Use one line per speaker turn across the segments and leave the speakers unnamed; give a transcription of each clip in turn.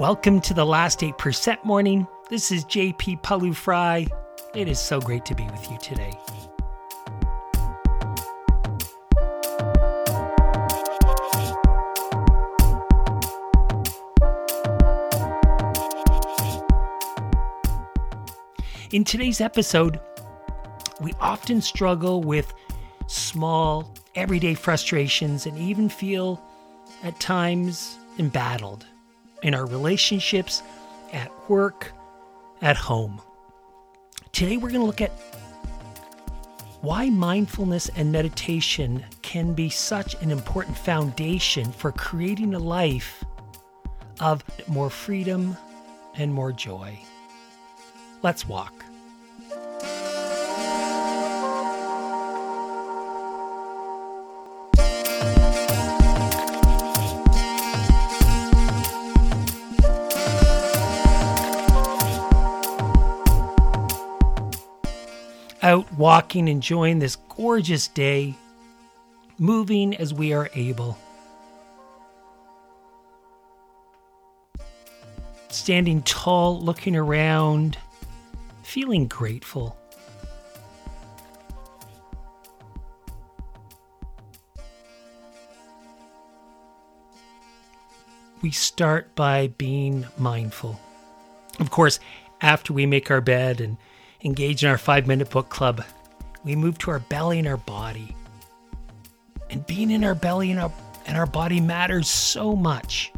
Welcome to the last 8% morning. This is JP Pawliw-Fry. It is so great to be with you today. In today's episode, we often struggle with small, everyday frustrations and even feel at times embattled in our relationships, at work, at home. Today, we're going to look at why mindfulness and meditation can be such an important foundation for creating a life of more freedom and more joy. Let's walk. Out walking, enjoying this gorgeous day, moving as we are able. Standing tall, looking around, feeling grateful. We start by being mindful. Of course, after we make our bed and engage in our five minute book club, we move to our belly and our body. And being in our belly and our, and our body matters so much.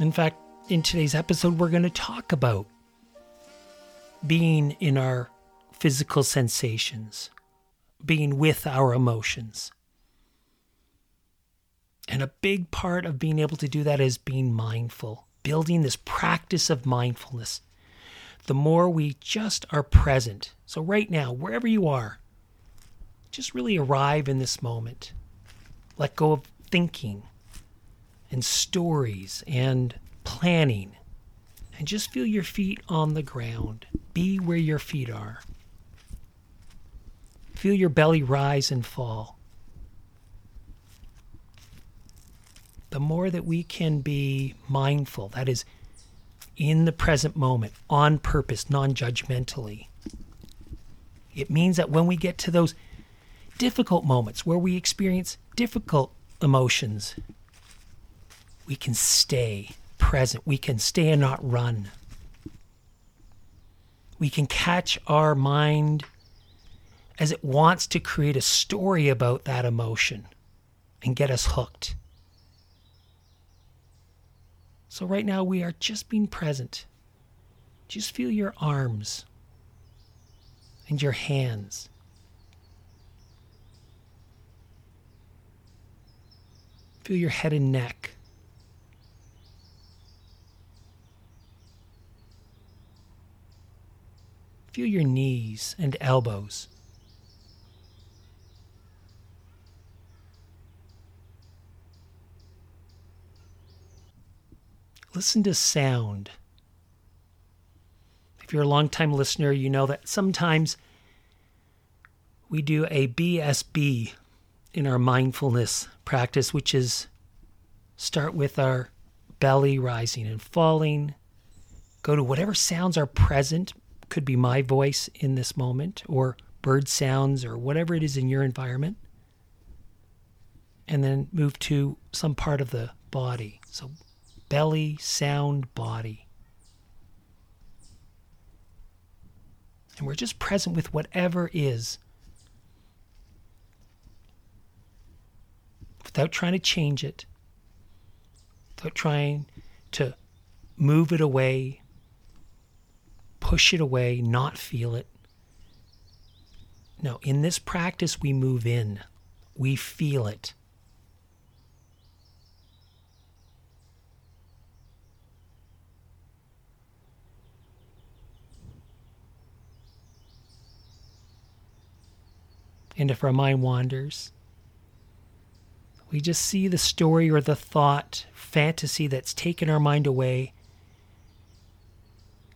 In fact, in today's episode, we're going to talk about being in our physical sensations, being with our emotions. And a big part of being able to do that is being mindful, building this practice of mindfulness the more we just are present. So, right now, wherever you are, just really arrive in this moment. Let go of thinking and stories and planning. And just feel your feet on the ground. Be where your feet are. Feel your belly rise and fall. The more that we can be mindful, that is, in the present moment, on purpose, non judgmentally. It means that when we get to those difficult moments where we experience difficult emotions, we can stay present. We can stay and not run. We can catch our mind as it wants to create a story about that emotion and get us hooked. So, right now, we are just being present. Just feel your arms and your hands. Feel your head and neck. Feel your knees and elbows. Listen to sound. If you're a long-time listener, you know that sometimes we do a BSB in our mindfulness practice, which is start with our belly rising and falling, go to whatever sounds are present, could be my voice in this moment, or bird sounds, or whatever it is in your environment, and then move to some part of the body. So belly, sound, body. And we're just present with whatever is without trying to change it, without trying to move it away, push it away, not feel it. No, in this practice, we move in, we feel it. And if our mind wanders, we just see the story or the thought, fantasy that's taken our mind away.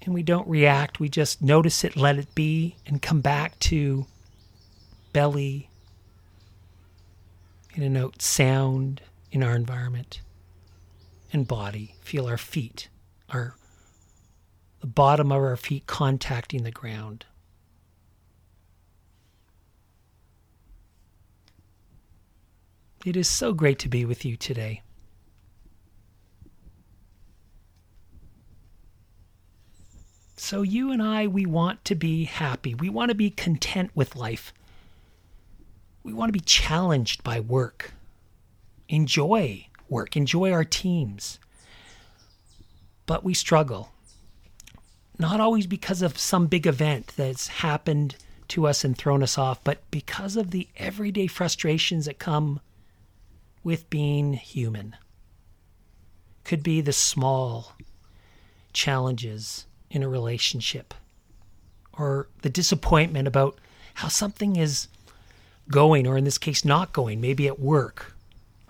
And we don't react, we just notice it, let it be, and come back to belly, in a note, sound in our environment. and body. Feel our feet, our the bottom of our feet contacting the ground. It is so great to be with you today. So, you and I, we want to be happy. We want to be content with life. We want to be challenged by work, enjoy work, enjoy our teams. But we struggle. Not always because of some big event that's happened to us and thrown us off, but because of the everyday frustrations that come with being human. Could be the small challenges in a relationship or the disappointment about how something is going, or in this case, not going, maybe at work,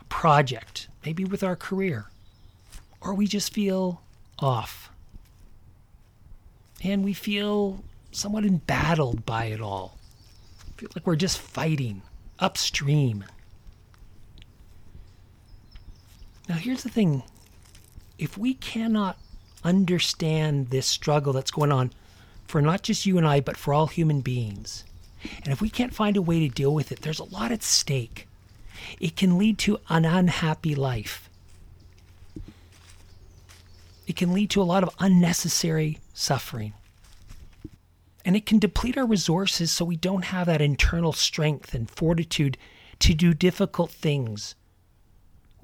a project, maybe with our career, or we just feel off. And we feel somewhat embattled by it all. Feel like we're just fighting upstream. Now, here's the thing if we cannot understand this struggle that's going on for not just you and I, but for all human beings, and if we can't find a way to deal with it, there's a lot at stake. It can lead to an unhappy life. It can lead to a lot of unnecessary suffering. And it can deplete our resources so we don't have that internal strength and fortitude to do difficult things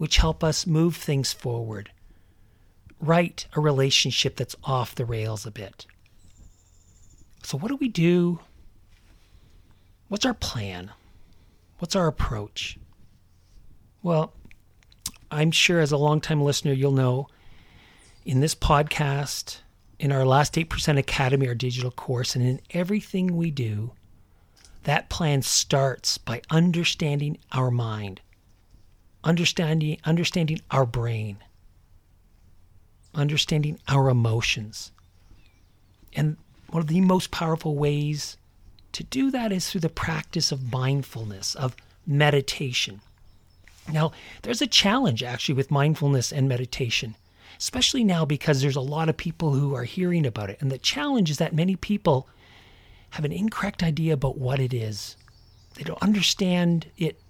which help us move things forward, right a relationship that's off the rails a bit. So, what do we do? What's our plan? What's our approach? Well, I'm sure as a longtime listener, you'll know in this podcast, in our last 8% Academy, our digital course, and in everything we do, that plan starts by understanding our mind understanding understanding our brain, understanding our emotions. And one of the most powerful ways to do that is through the practice of mindfulness, of meditation. Now, there's a challenge actually with mindfulness and meditation, especially now because there's a lot of people who are hearing about it. And the challenge is that many people have an incorrect idea about what it is. They don't understand it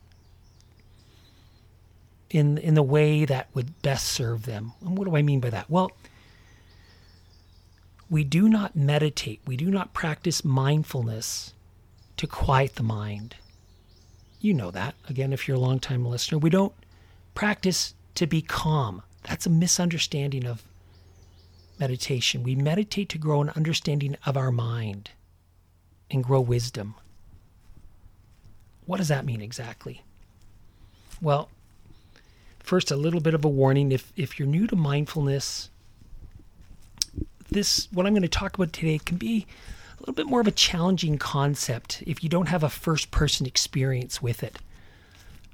in in the way that would best serve them. And what do I mean by that? Well, we do not meditate, we do not practice mindfulness to quiet the mind. You know that. Again, if you're a long-time listener, we don't practice to be calm. That's a misunderstanding of meditation. We meditate to grow an understanding of our mind and grow wisdom. What does that mean exactly? Well, First, a little bit of a warning if, if you're new to mindfulness, this, what I'm going to talk about today, can be a little bit more of a challenging concept if you don't have a first person experience with it.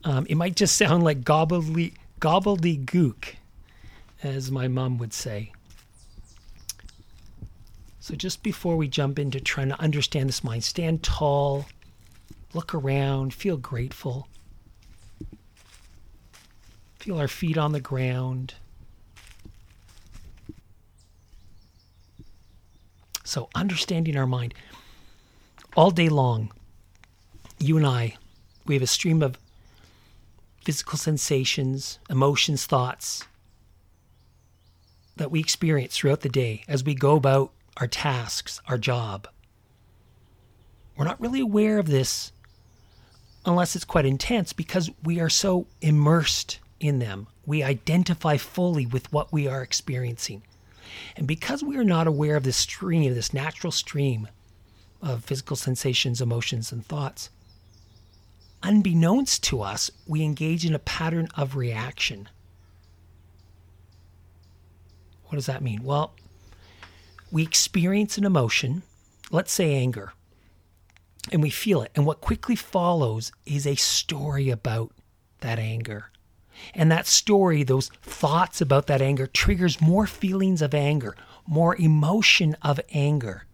Um, it might just sound like gobbledygook, gobbledygook, as my mom would say. So, just before we jump into trying to understand this mind, stand tall, look around, feel grateful. Feel our feet on the ground. So, understanding our mind. All day long, you and I, we have a stream of physical sensations, emotions, thoughts that we experience throughout the day as we go about our tasks, our job. We're not really aware of this unless it's quite intense because we are so immersed in them. We identify fully with what we are experiencing. And because we are not aware of this stream, this natural stream of physical sensations, emotions, and thoughts, unbeknownst to us, we engage in a pattern of reaction. What does that mean? Well, we experience an emotion, let's say anger, and we feel it. And what quickly follows is a story about that anger. And that story, those thoughts about that anger, triggers more feelings of anger, more emotion of anger.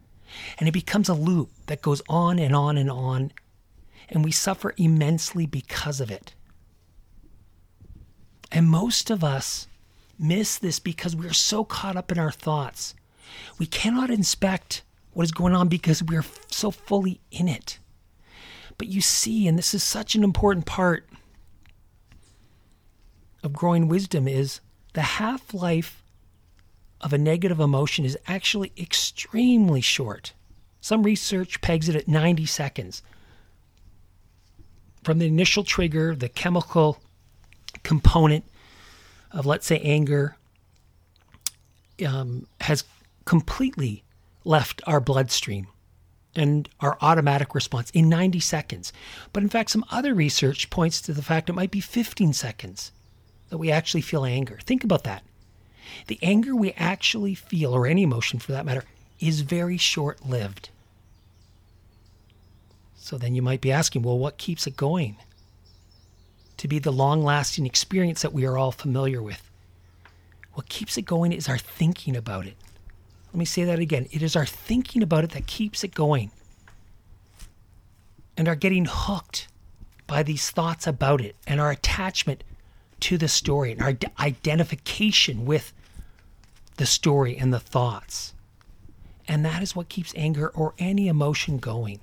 And it becomes a loop that goes on and on and on. And we suffer immensely because of it. And most of us miss this because we are so caught up in our thoughts. We cannot inspect what is going on because we are so fully in it. But you see, and this is such an important part of growing wisdom, is the half life of a negative emotion is actually extremely short. Some research pegs it at 90 seconds. From the initial trigger, the chemical component of, let's say, anger um, has completely left our bloodstream and our automatic response in 90 seconds. But in fact, some other research points to the fact it might be 15 seconds that we actually feel anger. Think about that. The anger we actually feel, or any emotion for that matter, is very short lived. So then you might be asking, well, what keeps it going? To be the long lasting experience that we are all familiar with. What keeps it going is our thinking about it. Let me say that again. It is our thinking about it that keeps it going. And our getting hooked by these thoughts about it and our attachment to the story and our identification with the story and the thoughts. And that is what keeps anger or any emotion going.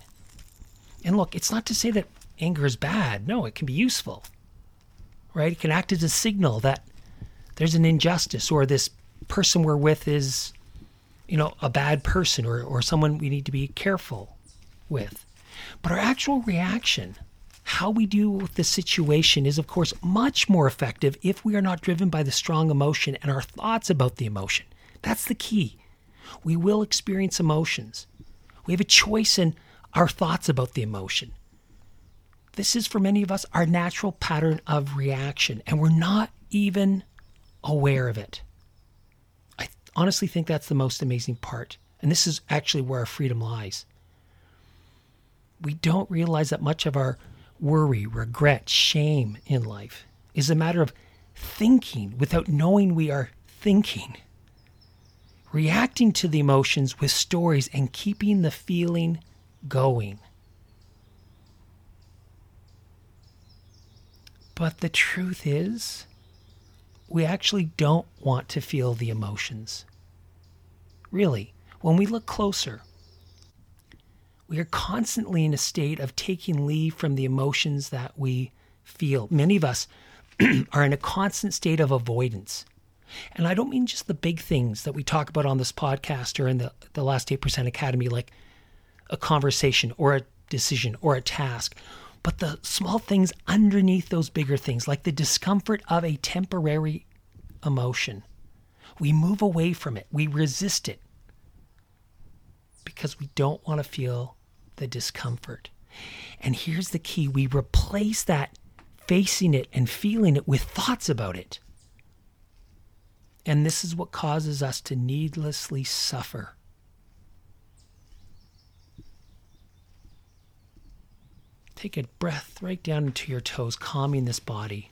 And look, it's not to say that anger is bad. No, it can be useful, right? It can act as a signal that there's an injustice or this person we're with is you know, a bad person or, or someone we need to be careful with. But our actual reaction, how we deal with the situation, is of course much more effective if we are not driven by the strong emotion and our thoughts about the emotion. That's the key. We will experience emotions. We have a choice in our thoughts about the emotion. This is for many of us our natural pattern of reaction, and we're not even aware of it I honestly think that's the most amazing part. And this is actually where our freedom lies. We don't realize that much of our worry, regret, shame in life is a matter of thinking without knowing we are thinking. Reacting to the emotions with stories and keeping the feeling going. But the truth is, we actually don't want to feel the emotions. Really, when we look closer, we are constantly in a state of taking leave from the emotions that we feel. Many of us are in a constant state of avoidance. And I don't mean just the big things that we talk about on this podcast or in the, the Last 8% Academy, like a conversation or a decision or a task, but the small things underneath those bigger things, like the discomfort of a temporary emotion. We move away from it, we resist it because we don't want to feel the discomfort. And here's the key we replace that facing it and feeling it with thoughts about it. And this is what causes us to needlessly suffer. Take a breath right down into your toes, calming this body.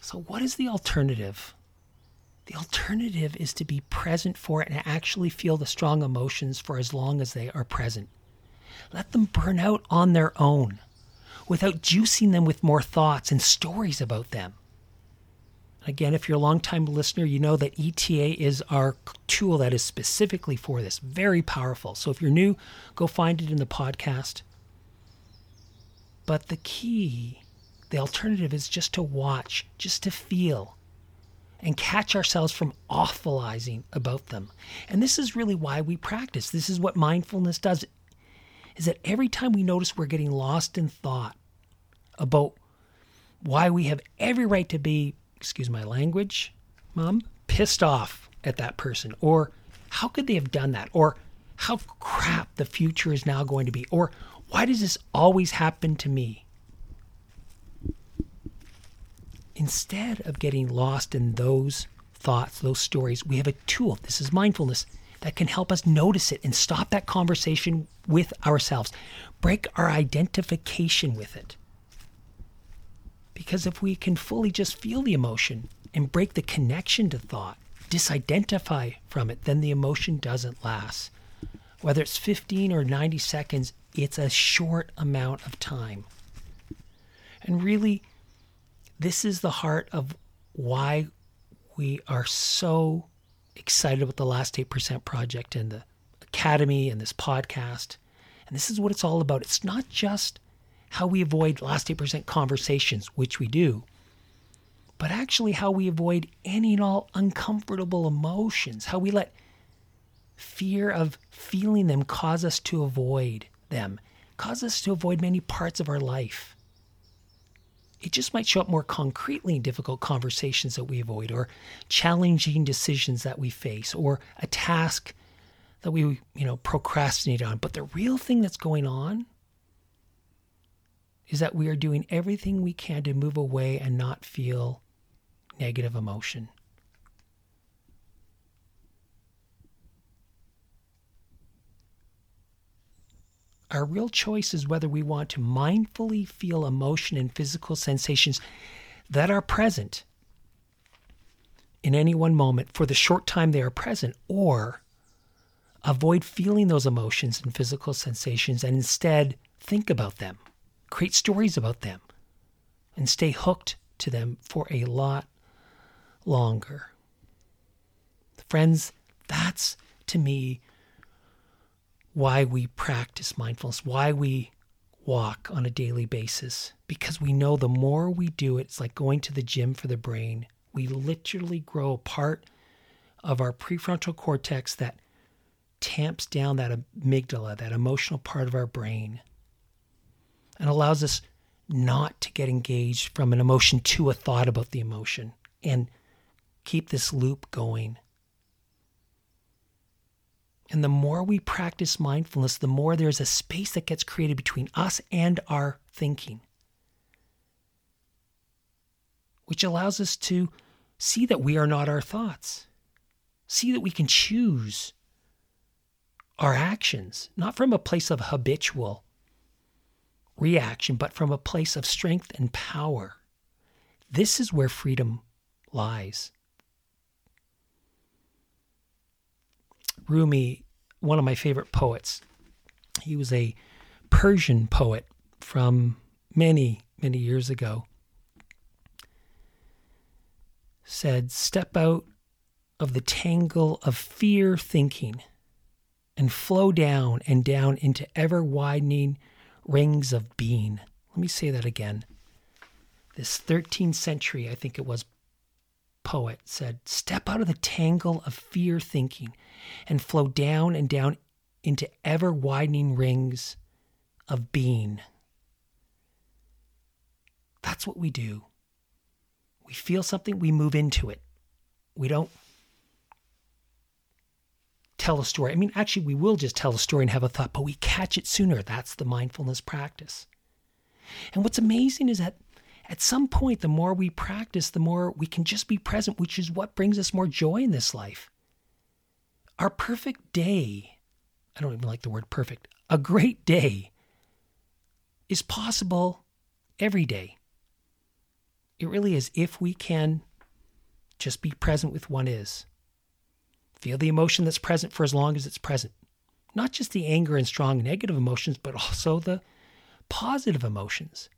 So, what is the alternative? The alternative is to be present for it and actually feel the strong emotions for as long as they are present. Let them burn out on their own without juicing them with more thoughts and stories about them. Again, if you're a long-time listener, you know that ETA is our tool that is specifically for this. Very powerful. So if you're new, go find it in the podcast. But the key the alternative is just to watch, just to feel, and catch ourselves from awfulizing about them. And this is really why we practice. This is what mindfulness does. Is that every time we notice we're getting lost in thought about why we have every right to be, excuse my language, mom, pissed off at that person, or how could they have done that, or how crap the future is now going to be, or why does this always happen to me? Instead of getting lost in those thoughts, those stories, we have a tool. This is mindfulness that can help us notice it and stop that conversation with ourselves, break our identification with it. Because if we can fully just feel the emotion and break the connection to thought, disidentify from it, then the emotion doesn't last. Whether it's 15 or 90 seconds, it's a short amount of time. And really, this is the heart of why we are so excited about the Last 8% project and the Academy and this podcast. And this is what it's all about. It's not just how we avoid last 8% conversations, which we do, but actually how we avoid any and all uncomfortable emotions, how we let fear of feeling them cause us to avoid them, cause us to avoid many parts of our life. It just might show up more concretely in difficult conversations that we avoid, or challenging decisions that we face, or a task that we, you know, procrastinate on. But the real thing that's going on is that we are doing everything we can to move away and not feel negative emotion. Our real choice is whether we want to mindfully feel emotion and physical sensations that are present in any one moment for the short time they are present, or avoid feeling those emotions and physical sensations and instead think about them, create stories about them, and stay hooked to them for a lot longer. Friends, that's to me why we practice mindfulness, why we walk on a daily basis, because we know the more we do it, it's like going to the gym for the brain. We literally grow a part of our prefrontal cortex that tamps down that amygdala, that emotional part of our brain, and allows us not to get engaged from an emotion to a thought about the emotion and keep this loop going. And the more we practice mindfulness, the more there's a space that gets created between us and our thinking, which allows us to see that we are not our thoughts, see that we can choose our actions, not from a place of habitual reaction, but from a place of strength and power. This is where freedom lies. Rumi, one of my favorite poets, he was a Persian poet from many, many years ago, said, Step out of the tangle of fear thinking and flow down and down into ever widening rings of being. Let me say that again. This 13th century, I think it was, poet said, Step out of the tangle of fear thinking and flow down and down into ever widening rings of being. That's what we do. We feel something, we move into it. We don't tell a story. I mean, actually, we will just tell a story and have a thought, but we catch it sooner. That's the mindfulness practice. And what's amazing is that at some point, the more we practice, the more we can just be present, which is what brings us more joy in this life. Our perfect day, I don't even like the word perfect, a great day is possible every day. It really is if we can just be present with one is. Feel the emotion that's present for as long as it's present. Not just the anger and strong negative emotions, but also the positive emotions.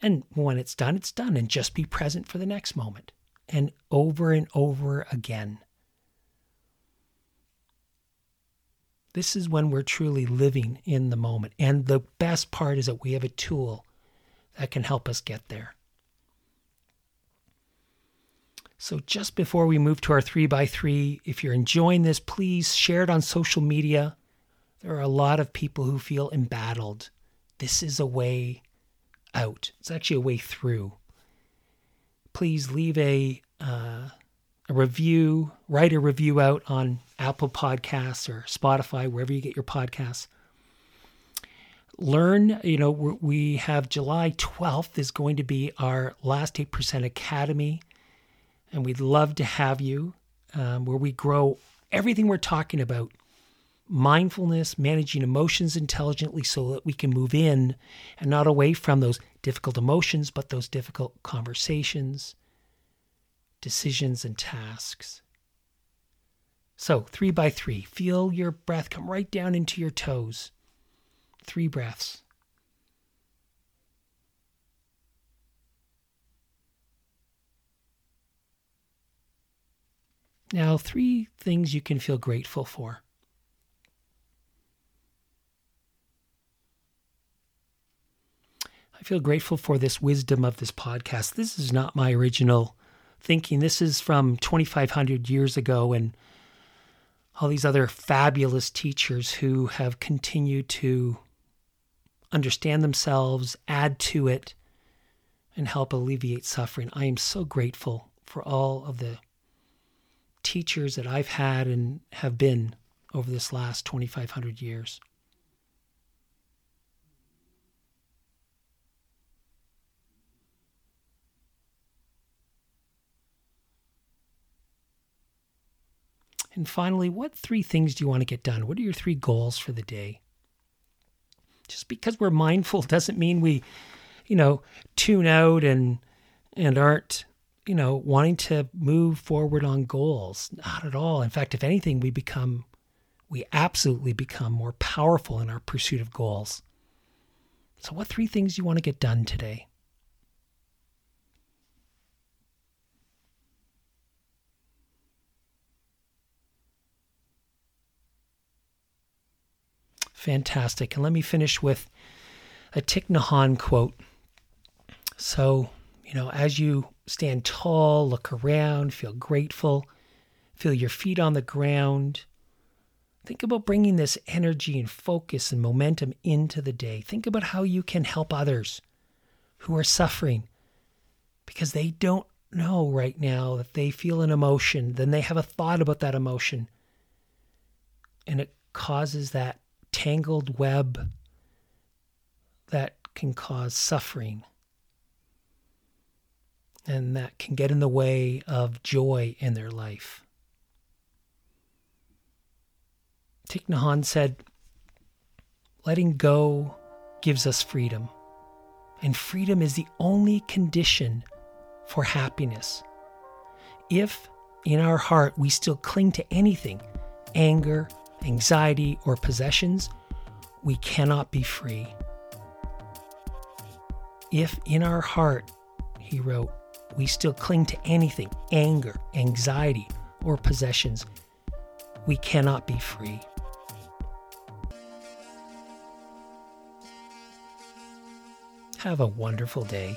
And when it's done, it's done. And just be present for the next moment and over and over again. This is when we're truly living in the moment. And the best part is that we have a tool that can help us get there. So, just before we move to our three by three, if you're enjoying this, please share it on social media. There are a lot of people who feel embattled. This is a way out. It's actually a way through. Please leave a uh, a review, write a review out on Apple Podcasts or Spotify, wherever you get your podcasts. Learn, you know, we have July 12th is going to be our last 8% Academy, and we'd love to have you um, where we grow everything we're talking about mindfulness, managing emotions intelligently so that we can move in and not away from those difficult emotions, but those difficult conversations, decisions, and tasks. So, three by three, feel your breath come right down into your toes. Three breaths. Now, three things you can feel grateful for. I feel grateful for this wisdom of this podcast. This is not my original thinking. This is from 2,500 years ago, and all these other fabulous teachers who have continued to understand themselves, add to it, and help alleviate suffering. I am so grateful for all of the teachers that I've had and have been over this last 2,500 years. And finally, what three things do you want to get done? What are your three goals for the day? Just because we're mindful doesn't mean we, you know, tune out and and aren't, you know, wanting to move forward on goals. Not at all. In fact, if anything, we become we absolutely become more powerful in our pursuit of goals. So what three things do you want to get done today? Fantastic. And let me finish with a Thich Nhat quote. So, you know, as you stand tall, look around, feel grateful, feel your feet on the ground. Think about bringing this energy and focus and momentum into the day. Think about how you can help others who are suffering because they don't know right now that they feel an emotion, then they have a thought about that emotion. And it causes that tangled web that can cause suffering and that can get in the way of joy in their life. Thich Nhat said, letting go gives us freedom, and freedom is the only condition for happiness. If in our heart we still cling to anything, anger, anxiety, or possessions, we cannot be free. If in our heart, he wrote, we still cling to anything, anger, anxiety, or possessions, we cannot be free. Have a wonderful day.